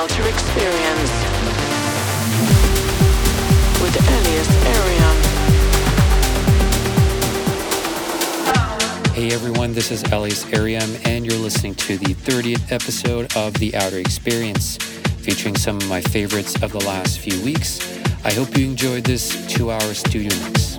Outer Experience with Elias Erium. Hey everyone, this is Elias Erium, and you're listening to the 30th episode of The Outer Experience, featuring some of my favorites of the last few weeks. I hope you enjoyed this two hour studio mix.